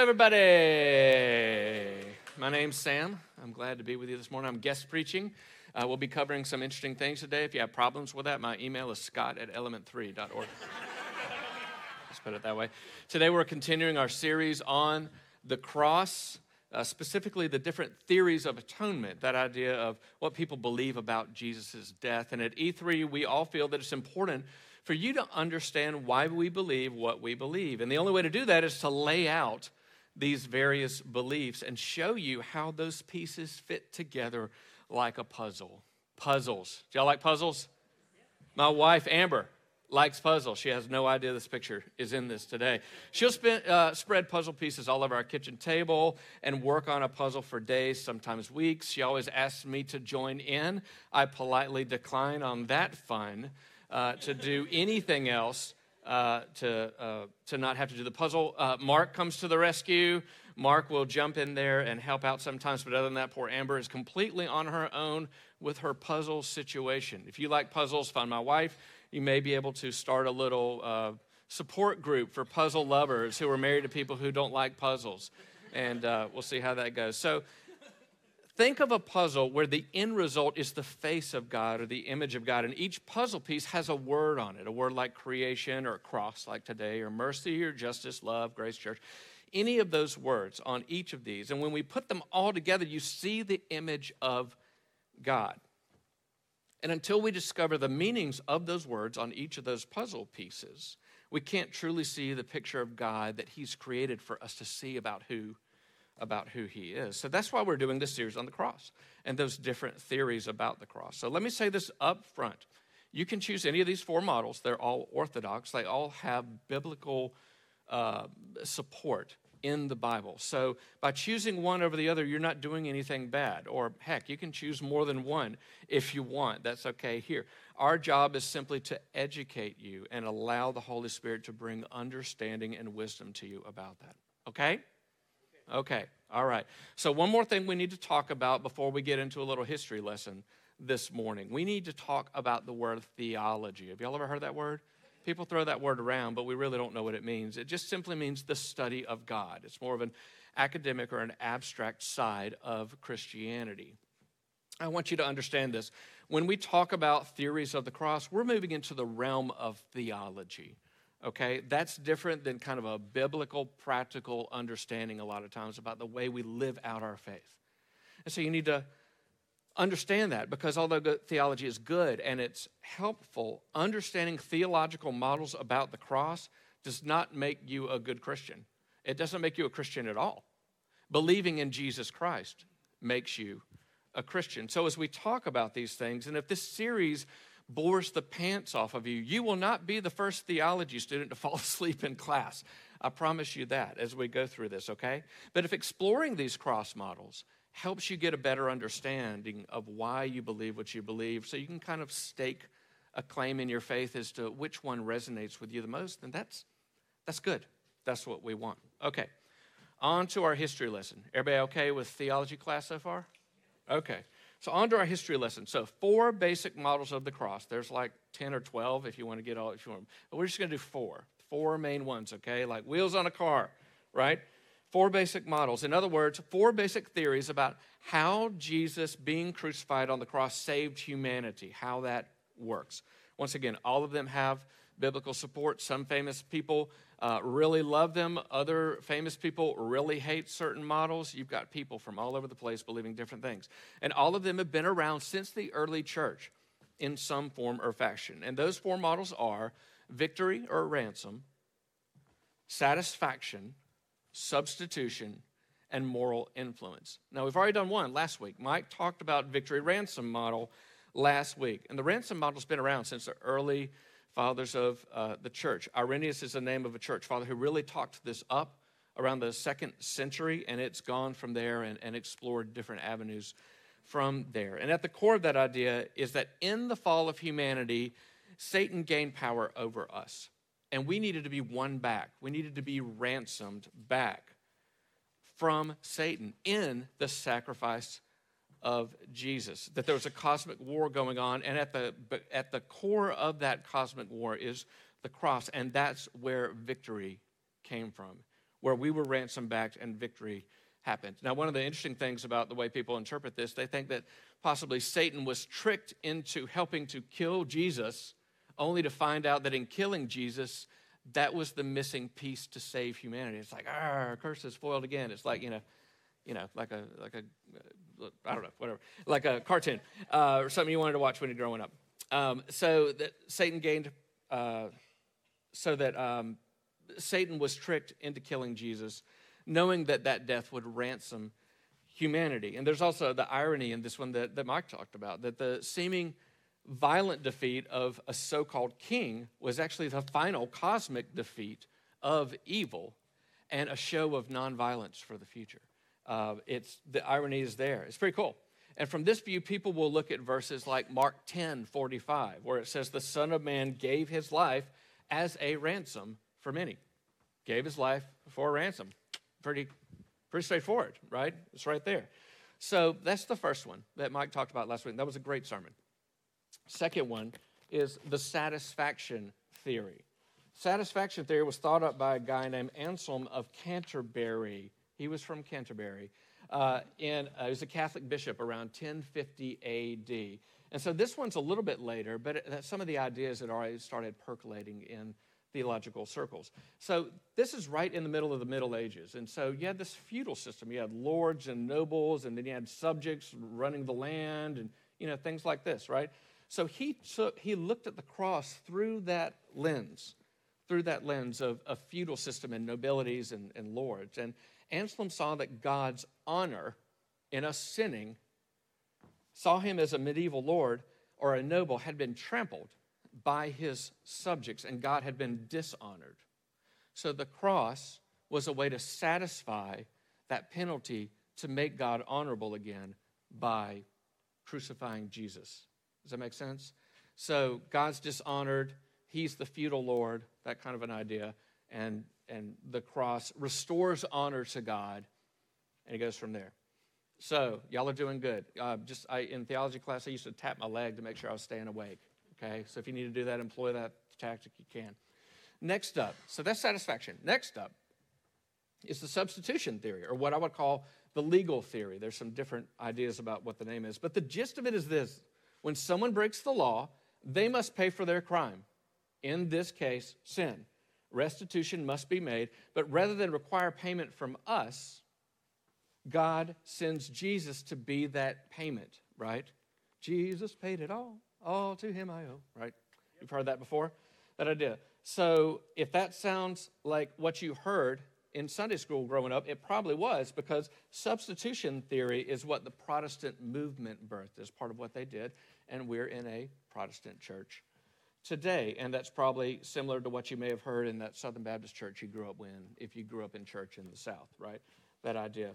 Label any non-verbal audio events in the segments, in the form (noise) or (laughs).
everybody. My name's Sam. I'm glad to be with you this morning. I'm guest preaching. Uh, we'll be covering some interesting things today. If you have problems with that, my email is scott at element3.org. (laughs) Let's put it that way. Today, we're continuing our series on the cross, uh, specifically the different theories of atonement, that idea of what people believe about Jesus' death. And at E3, we all feel that it's important for you to understand why we believe what we believe. And the only way to do that is to lay out these various beliefs and show you how those pieces fit together like a puzzle. Puzzles. Do y'all like puzzles? My wife, Amber, likes puzzles. She has no idea this picture is in this today. She'll spend, uh, spread puzzle pieces all over our kitchen table and work on a puzzle for days, sometimes weeks. She always asks me to join in. I politely decline on that fun uh, to do anything else uh, to, uh, to not have to do the puzzle. Uh, Mark comes to the rescue. Mark will jump in there and help out sometimes, but other than that, poor Amber is completely on her own with her puzzle situation. If you like puzzles, find my wife. You may be able to start a little uh, support group for puzzle lovers who are married to people who don't like puzzles. And we'll see how that goes. So, Think of a puzzle where the end result is the face of God or the image of God, and each puzzle piece has a word on it a word like creation or a cross, like today, or mercy or justice, love, grace, church. Any of those words on each of these. And when we put them all together, you see the image of God. And until we discover the meanings of those words on each of those puzzle pieces, we can't truly see the picture of God that He's created for us to see about who about who he is. So that's why we're doing this series on the cross and those different theories about the cross. So let me say this up front. You can choose any of these four models. They're all orthodox, they all have biblical uh, support in the Bible. So by choosing one over the other, you're not doing anything bad. Or heck, you can choose more than one if you want. That's okay here. Our job is simply to educate you and allow the Holy Spirit to bring understanding and wisdom to you about that. Okay? Okay, all right. So, one more thing we need to talk about before we get into a little history lesson this morning. We need to talk about the word theology. Have y'all ever heard that word? People throw that word around, but we really don't know what it means. It just simply means the study of God. It's more of an academic or an abstract side of Christianity. I want you to understand this. When we talk about theories of the cross, we're moving into the realm of theology okay? That's different than kind of a biblical, practical understanding a lot of times about the way we live out our faith. And so you need to understand that because although theology is good and it's helpful, understanding theological models about the cross does not make you a good Christian. It doesn't make you a Christian at all. Believing in Jesus Christ makes you a Christian. So as we talk about these things, and if this series bores the pants off of you. You will not be the first theology student to (laughs) fall asleep in class. I promise you that as we go through this, okay? But if exploring these cross models helps you get a better understanding of why you believe what you believe, so you can kind of stake a claim in your faith as to which one resonates with you the most, then that's that's good. That's what we want. Okay. On to our history lesson. Everybody okay with theology class so far? Okay. So, on to our history lesson. So, four basic models of the cross. There's like 10 or 12 if you want to get all, if you want. But we're just going to do four. Four main ones, okay? Like wheels on a car, right? Four basic models. In other words, four basic theories about how Jesus being crucified on the cross saved humanity, how that works. Once again, all of them have biblical support. Some famous people uh, really love them. Other famous people really hate certain models. You've got people from all over the place believing different things. And all of them have been around since the early church in some form or fashion. And those four models are victory or ransom, satisfaction, substitution, and moral influence. Now, we've already done one last week. Mike talked about victory ransom model last week. And the ransom model's been around since the early fathers of uh, the church. Irenaeus is the name of a church father who really talked this up around the second century, and it's gone from there and, and explored different avenues from there. And at the core of that idea is that in the fall of humanity, Satan gained power over us. And we needed to be won back. We needed to be ransomed back from Satan in the sacrifice of Jesus, that there was a cosmic war going on, and at the, at the core of that cosmic war is the cross, and that's where victory came from, where we were ransomed back and victory happened. Now, one of the interesting things about the way people interpret this, they think that possibly Satan was tricked into helping to kill Jesus, only to find out that in killing Jesus, that was the missing piece to save humanity. It's like, ah, curse is foiled again. It's like, you know, you know, like a, like a, I don't know, whatever, like a cartoon uh, or something you wanted to watch when you're growing up. Um, so that Satan gained, uh, so that um, Satan was tricked into killing Jesus, knowing that that death would ransom humanity. And there's also the irony in this one that, that Mike talked about that the seeming violent defeat of a so called king was actually the final cosmic defeat of evil and a show of nonviolence for the future. Uh, it's, the irony is there. It's pretty cool. And from this view, people will look at verses like Mark 10 45, where it says, The Son of Man gave his life as a ransom for many. Gave his life for a ransom. Pretty, pretty straightforward, right? It's right there. So that's the first one that Mike talked about last week. That was a great sermon. Second one is the satisfaction theory. Satisfaction theory was thought up by a guy named Anselm of Canterbury. He was from Canterbury. Uh, and uh, he was a Catholic bishop around 1050 AD. And so this one's a little bit later, but it, some of the ideas had already started percolating in theological circles. So this is right in the middle of the Middle Ages. And so you had this feudal system. You had lords and nobles, and then you had subjects running the land and, you know, things like this, right? So he took, he looked at the cross through that lens, through that lens of a feudal system and nobilities and, and lords. And Anselm saw that God's honor in us sinning saw him as a medieval lord or a noble had been trampled by his subjects and God had been dishonored. So the cross was a way to satisfy that penalty to make God honorable again by crucifying Jesus. Does that make sense? So God's dishonored, he's the feudal lord, that kind of an idea, and and the cross restores honor to God, and it goes from there. So y'all are doing good. Uh, just I, in theology class, I used to tap my leg to make sure I was staying awake. Okay, so if you need to do that, employ that tactic. You can. Next up, so that's satisfaction. Next up is the substitution theory, or what I would call the legal theory. There's some different ideas about what the name is, but the gist of it is this: when someone breaks the law, they must pay for their crime. In this case, sin. Restitution must be made, but rather than require payment from us, God sends Jesus to be that payment, right? Jesus paid it all. All to him I owe, right? You've heard that before? That idea. So if that sounds like what you heard in Sunday school growing up, it probably was because substitution theory is what the Protestant movement birthed as part of what they did and we're in a Protestant church today. And that's probably similar to what you may have heard in that Southern Baptist church you grew up in, if you grew up in church in the South, right? That idea.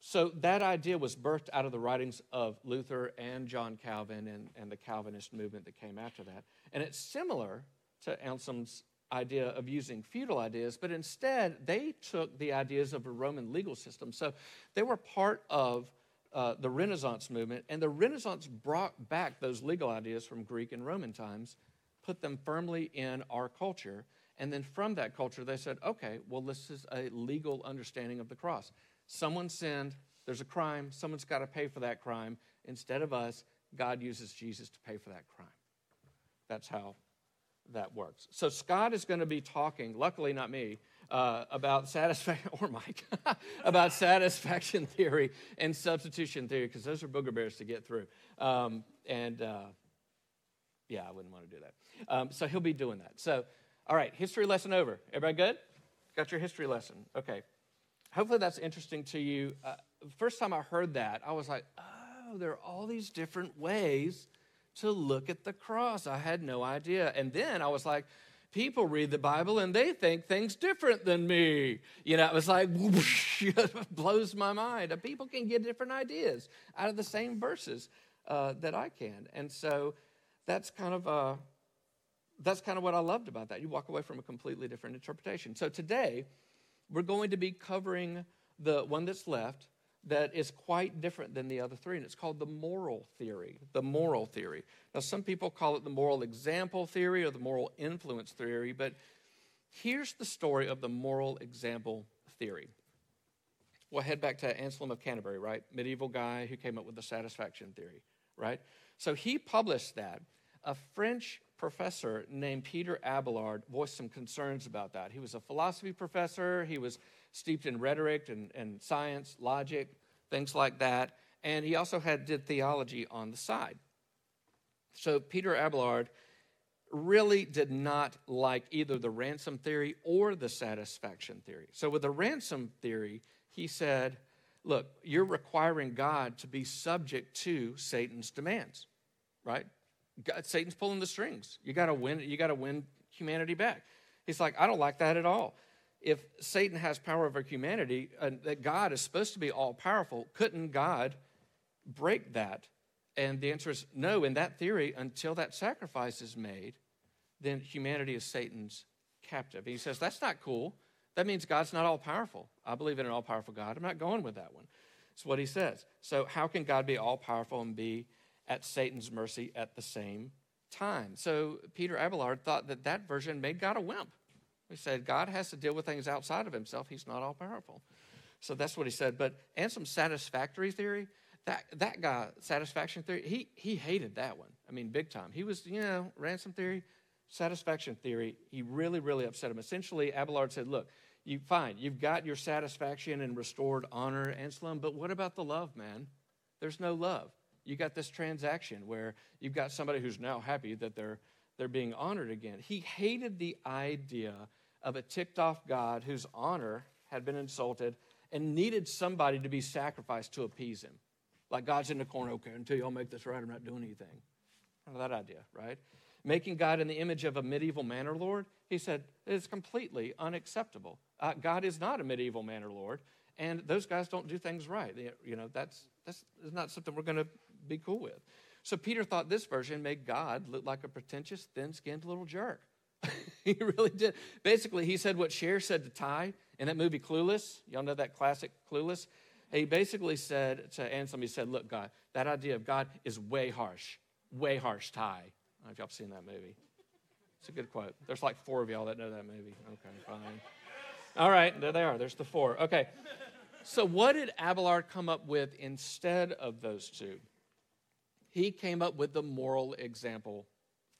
So that idea was birthed out of the writings of Luther and John Calvin and, and the Calvinist movement that came after that. And it's similar to Anselm's idea of using feudal ideas, but instead they took the ideas of a Roman legal system. So they were part of uh, the Renaissance movement, and the Renaissance brought back those legal ideas from Greek and Roman times, put them firmly in our culture, and then from that culture they said, okay, well, this is a legal understanding of the cross. Someone sinned, there's a crime, someone's got to pay for that crime. Instead of us, God uses Jesus to pay for that crime. That's how that works. So Scott is going to be talking, luckily not me, uh, about satisfaction, (laughs) or Mike, (laughs) about satisfaction theory and substitution theory, because those are booger bears to get through. Um, and uh, yeah, I wouldn't want to do that. Um, so he'll be doing that. So, all right, history lesson over. Everybody good? Got your history lesson? Okay. Hopefully that's interesting to you. Uh, first time I heard that, I was like, oh, there are all these different ways to look at the cross. I had no idea. And then I was like, people read the Bible and they think things different than me. You know, it was like, whoosh, (laughs) it blows my mind. People can get different ideas out of the same verses uh, that I can. And so that's kind of uh, that's kind of what I loved about that. You walk away from a completely different interpretation. So today, we're going to be covering the one that's left, that is quite different than the other three, and it's called the moral theory. The moral theory. Now, some people call it the moral example theory or the moral influence theory, but Here's the story of the moral example theory. We'll head back to Anselm of Canterbury, right? Medieval guy who came up with the satisfaction theory, right? So he published that. A French professor named Peter Abelard voiced some concerns about that. He was a philosophy professor, he was steeped in rhetoric and, and science, logic, things like that. And he also had did theology on the side. So Peter Abelard really did not like either the ransom theory or the satisfaction theory. So with the ransom theory, he said, look, you're requiring God to be subject to Satan's demands, right? God, Satan's pulling the strings. You got to win. You got to win humanity back. He's like, I don't like that at all. If Satan has power over humanity, and that God is supposed to be all powerful, couldn't God break that? And the answer is no. In that theory, until that sacrifice is made, then humanity is Satan's captive. He says that's not cool. That means God's not all powerful. I believe in an all powerful God. I'm not going with that one. That's what he says. So, how can God be all powerful and be at Satan's mercy at the same time. So Peter Abelard thought that that version made God a wimp. He said God has to deal with things outside of himself. He's not all powerful. So that's what he said. But Anselm's satisfactory theory, that, that guy, satisfaction theory, he, he hated that one. I mean, big time. He was, you know, ransom theory, satisfaction theory. He really, really upset him. Essentially, Abelard said, look, you fine, you've got your satisfaction and restored honor, Anselm, but what about the love, man? There's no love you got this transaction where you've got somebody who's now happy that they're they're being honored again. He hated the idea of a ticked off God whose honor had been insulted and needed somebody to be sacrificed to appease him. Like God's in the corner, okay, until y'all make this right, I'm not doing anything. That idea, right? Making God in the image of a medieval manor lord, he said, is completely unacceptable. Uh, God is not a medieval manor lord, and those guys don't do things right. You know, that's, that's not something we're going to be cool with. So Peter thought this version made God look like a pretentious, thin skinned little jerk. (laughs) he really did. Basically, he said what Cher said to Tai in that movie Clueless. Y'all know that classic Clueless? He basically said to Anselm, he said, Look, God, that idea of God is way harsh, way harsh, Tai. I don't know if y'all seen that movie. It's a good quote. There's like four of y'all that know that movie. Okay, fine. All right, there they are. There's the four. Okay. So, what did Abelard come up with instead of those two? he came up with the moral example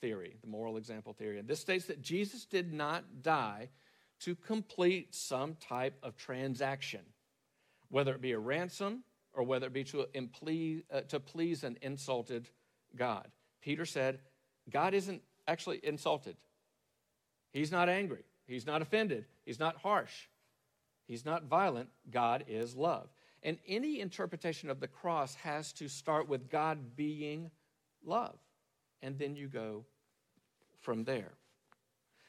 theory, the moral example theory. And this states that Jesus did not die to complete some type of transaction, whether it be a ransom or whether it be to, please, uh, to please an insulted God. Peter said, God isn't actually insulted. He's not angry. He's not offended. He's not harsh. He's not violent. God is love. And any interpretation of the cross has to start with God being love. And then you go from there.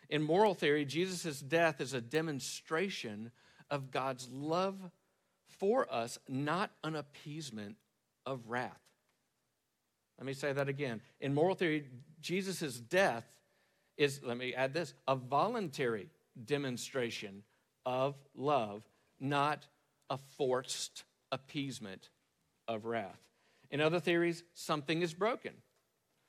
In moral theory, Jesus' death is a demonstration of God's love for us, not an appeasement of wrath. Let me say that again. In moral theory, Jesus' death is, let me add this, a voluntary demonstration of love, not a forced appeasement of wrath. In other theories, something is broken,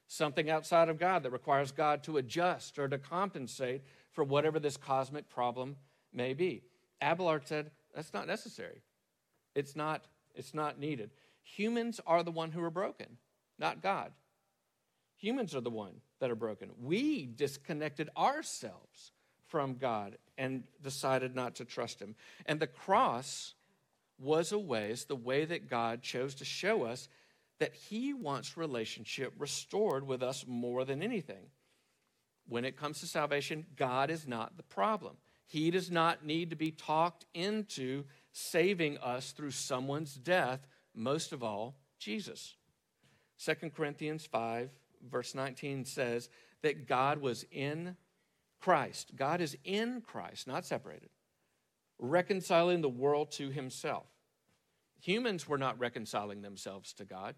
something outside of God that requires God to adjust or to compensate for whatever this cosmic problem may be. Abelard said that's not necessary. It's not, it's not needed. Humans are the one who are broken, not God. Humans are the one that are broken. We disconnected ourselves from God and decided not to trust Him. And the cross was a way, it's the way that God chose to show us that He wants relationship restored with us more than anything. When it comes to salvation, God is not the problem. He does not need to be talked into saving us through someone's death, most of all, Jesus. 2 Corinthians 5, verse 19 says that God was in Christ. God is in Christ, not separated reconciling the world to himself. Humans were not reconciling themselves to God.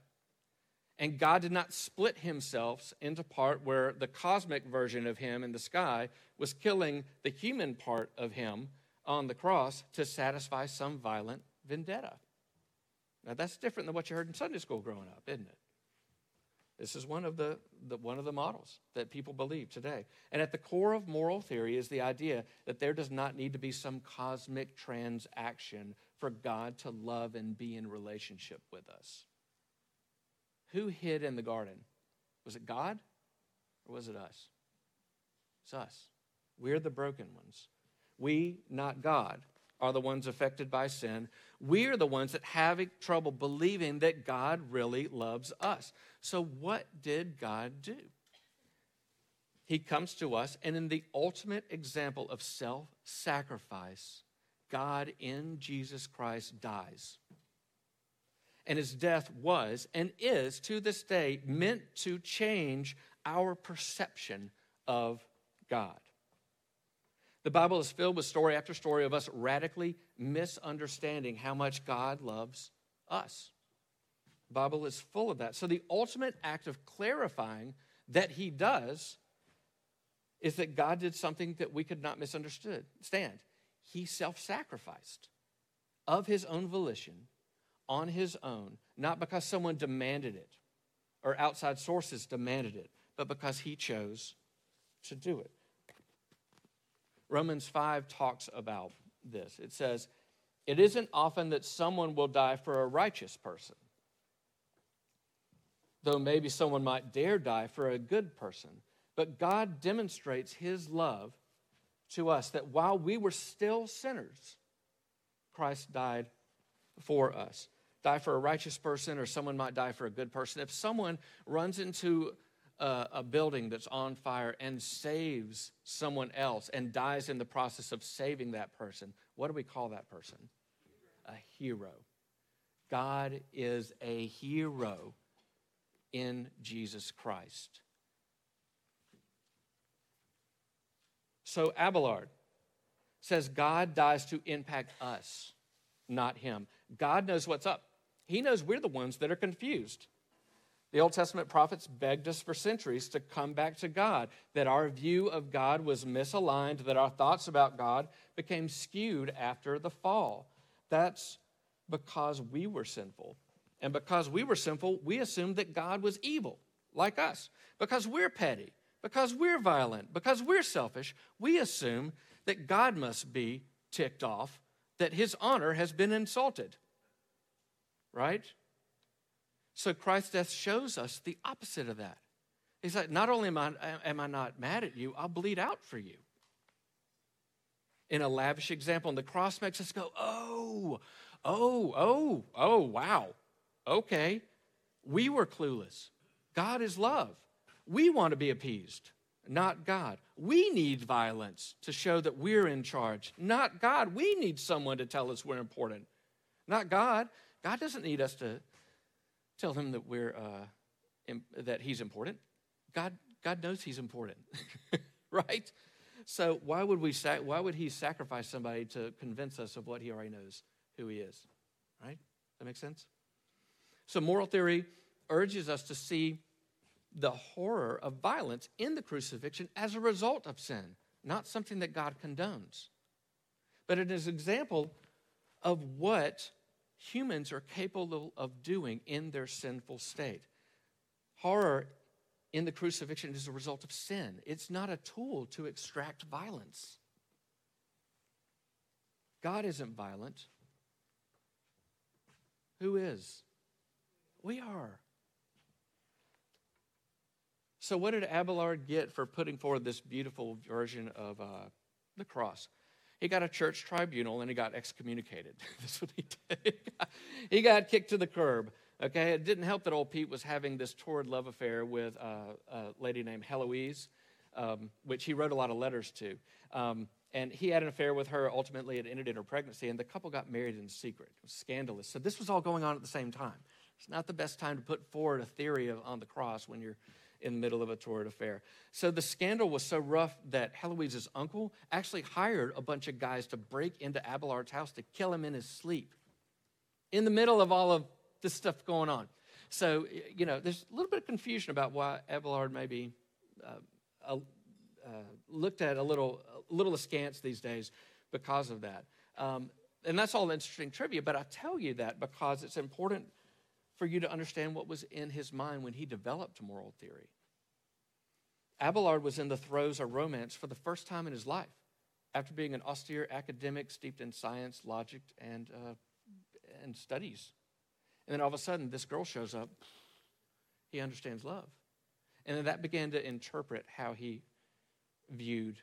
And God did not split himself into part where the cosmic version of him in the sky was killing the human part of him on the cross to satisfy some violent vendetta. Now, that's different than what you heard in Sunday school growing up, isn't it? This is one of the, the, one of the models that people believe today. And at the core of moral theory is the idea that there does not need to be some cosmic transaction for God to love and be in relationship with us. Who hid in the garden? Was it God or was it us? It's us. We're the broken ones. We, not God, are the ones affected by sin. We're the ones that have trouble believing that God really loves us. So, what did God do? He comes to us, and in the ultimate example of self sacrifice, God in Jesus Christ dies. And his death was and is to this day meant to change our perception of God. The Bible is filled with story after story of us radically misunderstanding how much God loves us. The Bible is full of that. So the ultimate act of clarifying that he does is that God did something that we could not misunderstand. He self-sacrificed of his own volition on his own, not because someone demanded it or outside sources demanded it, but because he chose to do it. Romans 5 talks about this. It says, It isn't often that someone will die for a righteous person, though maybe someone might dare die for a good person. But God demonstrates his love to us that while we were still sinners, Christ died for us. Die for a righteous person, or someone might die for a good person. If someone runs into a, a building that's on fire and saves someone else and dies in the process of saving that person, what do we call that person? A hero. God is a hero in Jesus Christ. So Abelard says God dies to impact us, not him. God knows what's up. He knows we're the ones that are confused. The Old Testament prophets begged us for centuries to come back to God, that our view of God was misaligned, that our thoughts about God became skewed after the fall. That's because we were sinful. And because we were sinful, we assumed that God was evil, like us. Because we're petty, because we're violent, because we're selfish, we assume that God must be ticked off, that his honor has been insulted. Right? So Christ's death shows us the opposite of that. He's like, not only am I, am I not mad at you, I'll bleed out for you. In a lavish example, and the cross makes us go, oh, oh, oh, oh, wow. Okay. We were clueless. God is love. We want to be appeased, not God. We need violence to show that we're in charge, not God. We need someone to tell us we're important, not God. God doesn't need us to tell him that we're uh, that he's important. God, God knows he's important, (laughs) right? So why would we sac- why would he sacrifice somebody to convince us of what he already knows who he is, right? That makes sense. So moral theory urges us to see the horror of violence in the crucifixion as a result of sin, not something that God condones, but it is an example of what humans are capable of doing in their sinful state. Horror in the crucifixion is a result of sin, it's not a tool to extract violence. God isn't violent. Who is? We are. So, what did Abelard get for putting forward this beautiful version of uh, the cross? He got a church tribunal and he got excommunicated. (laughs) That's what he did. (laughs) he got kicked to the curb. Okay, it didn't help that old Pete was having this torrid love affair with uh, a lady named Heloise, um, which he wrote a lot of letters to. Um, and he had an affair with her. Ultimately, it ended in her pregnancy, and the couple got married in secret. It was scandalous. So this was all going on at the same time. It's not the best time to put forward a theory of, on the cross when you're in the middle of a torrid affair. So the scandal was so rough that Heloise's uncle actually hired a bunch of guys to break into Abelard's house to kill him in his sleep in the middle of all of this stuff going on. So, you know, there's a little bit of confusion about why Abelard maybe uh, uh, looked at a little, a little askance these days because of that. Um, and that's all interesting trivia, but I tell you that because it's important for you to understand what was in his mind when he developed moral theory. Abelard was in the throes of romance for the first time in his life after being an austere academic steeped in science, logic, and, uh, and studies. And then all of a sudden, this girl shows up. He understands love. And then that began to interpret how he viewed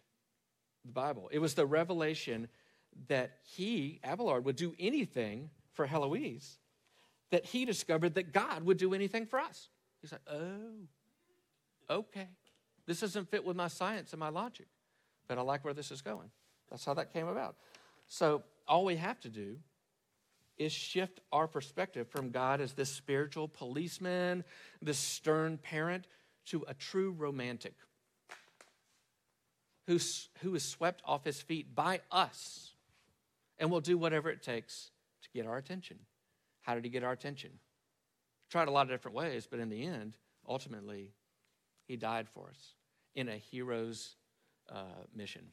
the Bible. It was the revelation that he, Abelard, would do anything for Heloise, that he discovered that God would do anything for us. He's like, oh, okay. This doesn't fit with my science and my logic, but I like where this is going. That's how that came about. So all we have to do is shift our perspective from God as this spiritual policeman, this stern parent, to a true romantic who's, who is swept off his feet by us and will do whatever it takes to get our attention. How did he get our attention? Tried a lot of different ways, but in the end, ultimately, he died for us in a hero's uh, mission.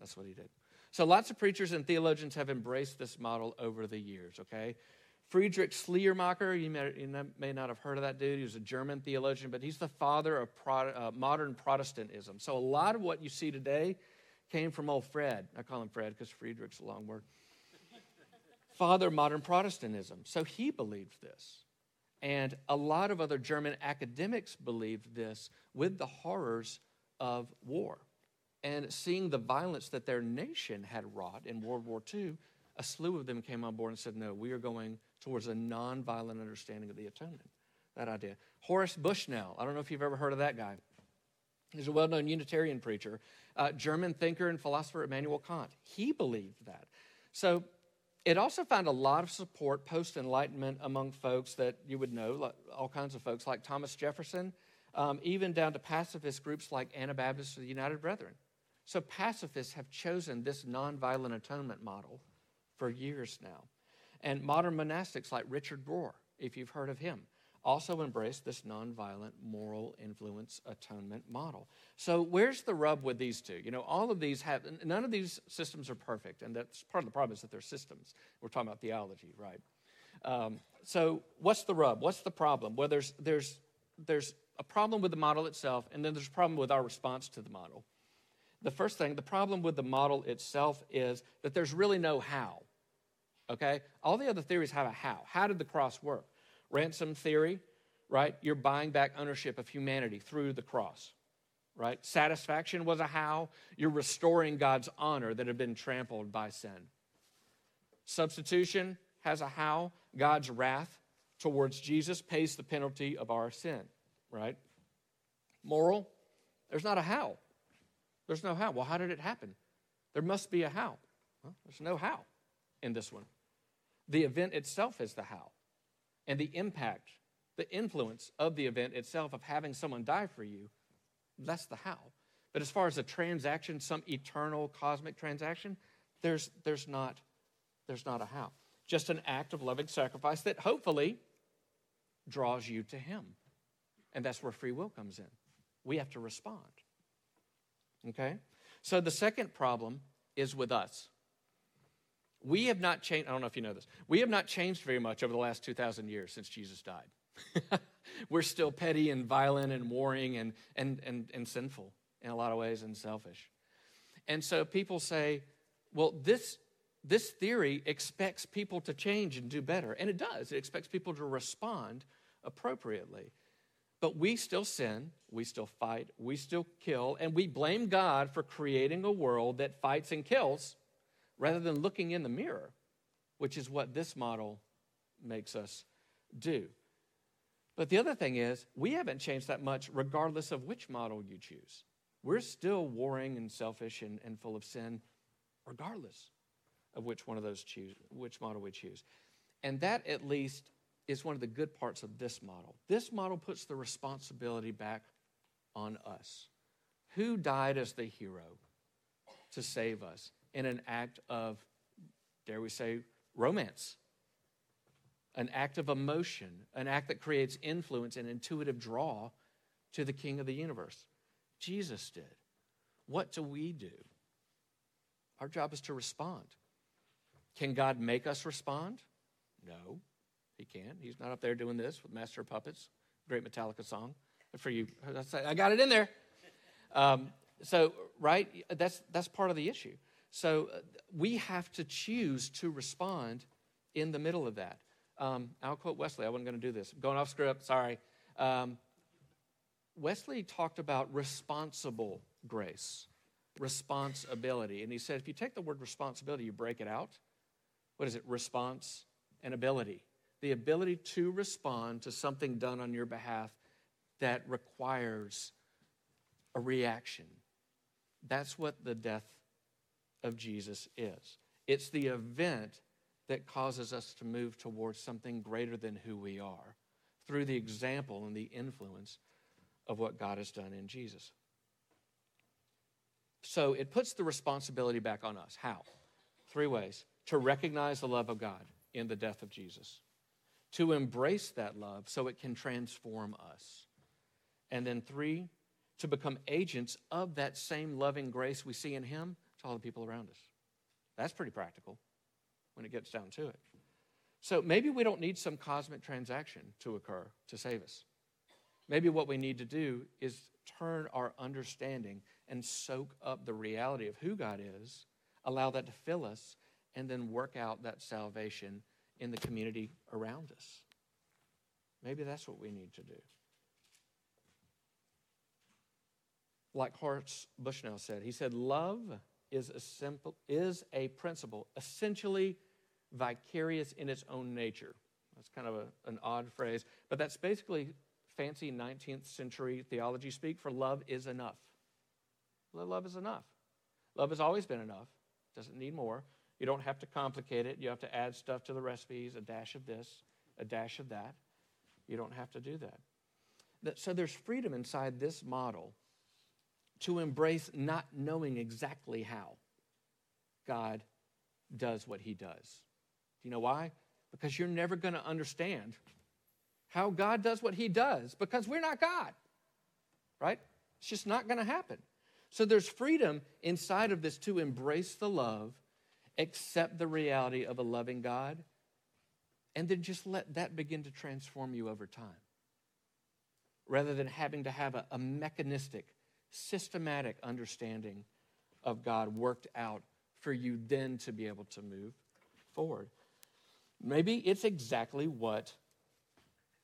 That's what he did. So lots of preachers and theologians have embraced this model over the years, okay? Friedrich Schleiermacher, you may, you may not have heard of that dude. He was a German theologian, but he's the father of pro, uh, modern Protestantism. So a lot of what you see today came from old Fred. I call him Fred because Friedrich's a long word. Father of modern Protestantism. So he believed this. And a lot of other German academics believed this with the horrors of war. And seeing the violence that their nation had wrought in World War II, a slew of them came on board and said, No, we are going towards a nonviolent understanding of the atonement. That idea. Horace Bushnell, I don't know if you've ever heard of that guy. He's a well known Unitarian preacher, uh, German thinker and philosopher Immanuel Kant. He believed that. So it also found a lot of support post Enlightenment among folks that you would know, all kinds of folks like Thomas Jefferson, um, even down to pacifist groups like Anabaptists or the United Brethren. So pacifists have chosen this nonviolent atonement model for years now. And modern monastics like Richard Rohr, if you've heard of him, also embrace this nonviolent moral influence atonement model. So, where's the rub with these two? You know, all of these have, none of these systems are perfect, and that's part of the problem is that they're systems. We're talking about theology, right? Um, so, what's the rub? What's the problem? Well, there's, there's, there's a problem with the model itself, and then there's a problem with our response to the model. The first thing, the problem with the model itself is that there's really no how. Okay? All the other theories have a how. How did the cross work? Ransom theory, right? You're buying back ownership of humanity through the cross, right? Satisfaction was a how. You're restoring God's honor that had been trampled by sin. Substitution has a how. God's wrath towards Jesus pays the penalty of our sin, right? Moral, there's not a how. There's no how. Well, how did it happen? There must be a how. Well, there's no how in this one. The event itself is the how and the impact, the influence of the event itself of having someone die for you, that's the how. But as far as a transaction, some eternal cosmic transaction, there's, there's, not, there's not a how. Just an act of loving sacrifice that hopefully draws you to Him. And that's where free will comes in. We have to respond. Okay? So the second problem is with us we have not changed. I don't know if you know this. We have not changed very much over the last 2,000 years since Jesus died. (laughs) We're still petty and violent and warring and, and, and, and sinful in a lot of ways and selfish. And so people say, well, this, this theory expects people to change and do better. And it does, it expects people to respond appropriately. But we still sin, we still fight, we still kill, and we blame God for creating a world that fights and kills rather than looking in the mirror, which is what this model makes us do. But the other thing is, we haven't changed that much regardless of which model you choose. We're still warring and selfish and, and full of sin, regardless of which one of those choose, which model we choose. And that at least is one of the good parts of this model. This model puts the responsibility back on us. Who died as the hero to save us? In an act of, dare we say, romance, an act of emotion, an act that creates influence and intuitive draw to the King of the universe. Jesus did. What do we do? Our job is to respond. Can God make us respond? No. He can't. He's not up there doing this with Master of Puppets, great Metallica song. For you, I got it in there. Um, so, right, that's, that's part of the issue. So, uh, we have to choose to respond in the middle of that. Um, I'll quote Wesley. I wasn't going to do this. I'm going off script, sorry. Um, Wesley talked about responsible grace, responsibility. And he said if you take the word responsibility, you break it out. What is it? Response and ability. The ability to respond to something done on your behalf that requires a reaction. That's what the death of Jesus is. It's the event that causes us to move towards something greater than who we are through the example and the influence of what God has done in Jesus. So it puts the responsibility back on us. How? Three ways to recognize the love of God in the death of Jesus, to embrace that love so it can transform us. And then three, to become agents of that same loving grace we see in Him to all the people around us. That's pretty practical when it gets down to it. So maybe we don't need some cosmic transaction to occur to save us. Maybe what we need to do is turn our understanding and soak up the reality of who God is, allow that to fill us, and then work out that salvation in the community around us. Maybe that's what we need to do. Like Horace Bushnell said, he said, Love is a, simple, is a principle essentially vicarious in its own nature. That's kind of a, an odd phrase, but that's basically fancy 19th century theology speak for love is enough. Love is enough. Love has always been enough, doesn't need more. You don't have to complicate it. You have to add stuff to the recipes, a dash of this, a dash of that. You don't have to do that. So there's freedom inside this model to embrace not knowing exactly how God does what he does. Do you know why? Because you're never going to understand how God does what he does because we're not God, right? It's just not going to happen. So there's freedom inside of this to embrace the love, accept the reality of a loving God, and then just let that begin to transform you over time. Rather than having to have a, a mechanistic, systematic understanding of God worked out for you then to be able to move forward. Maybe it's exactly what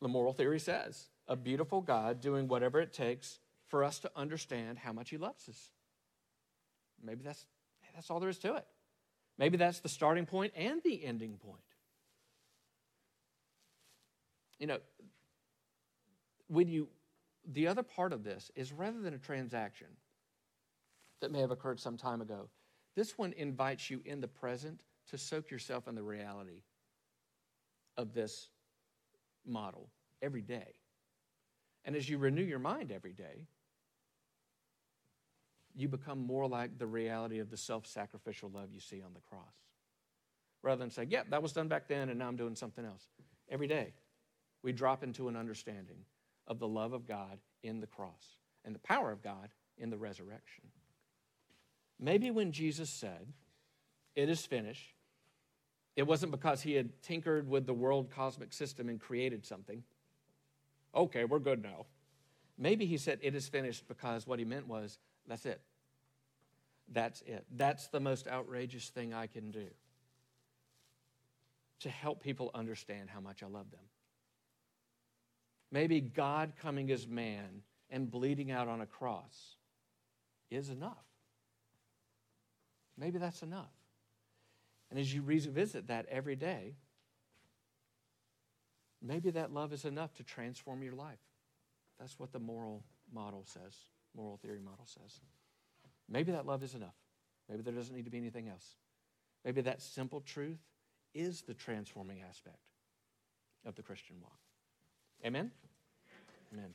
the moral theory says a beautiful God doing whatever it takes for us to understand how much He loves us. Maybe that's, that's all there is to it. Maybe that's the starting point and the ending point. You know, when you, the other part of this is rather than a transaction that may have occurred some time ago, this one invites you in the present to soak yourself in the reality of this model every day. And as you renew your mind every day, you become more like the reality of the self sacrificial love you see on the cross. Rather than say, yeah, that was done back then and now I'm doing something else. Every day, we drop into an understanding of the love of God in the cross and the power of God in the resurrection. Maybe when Jesus said, It is finished, it wasn't because he had tinkered with the world cosmic system and created something. Okay, we're good now. Maybe he said, It is finished because what he meant was, That's it. That's it. That's the most outrageous thing I can do to help people understand how much I love them. Maybe God coming as man and bleeding out on a cross is enough. Maybe that's enough. And as you revisit that every day, maybe that love is enough to transform your life. That's what the moral model says, moral theory model says. Maybe that love is enough. Maybe there doesn't need to be anything else. Maybe that simple truth is the transforming aspect of the Christian walk. Amen? Amen.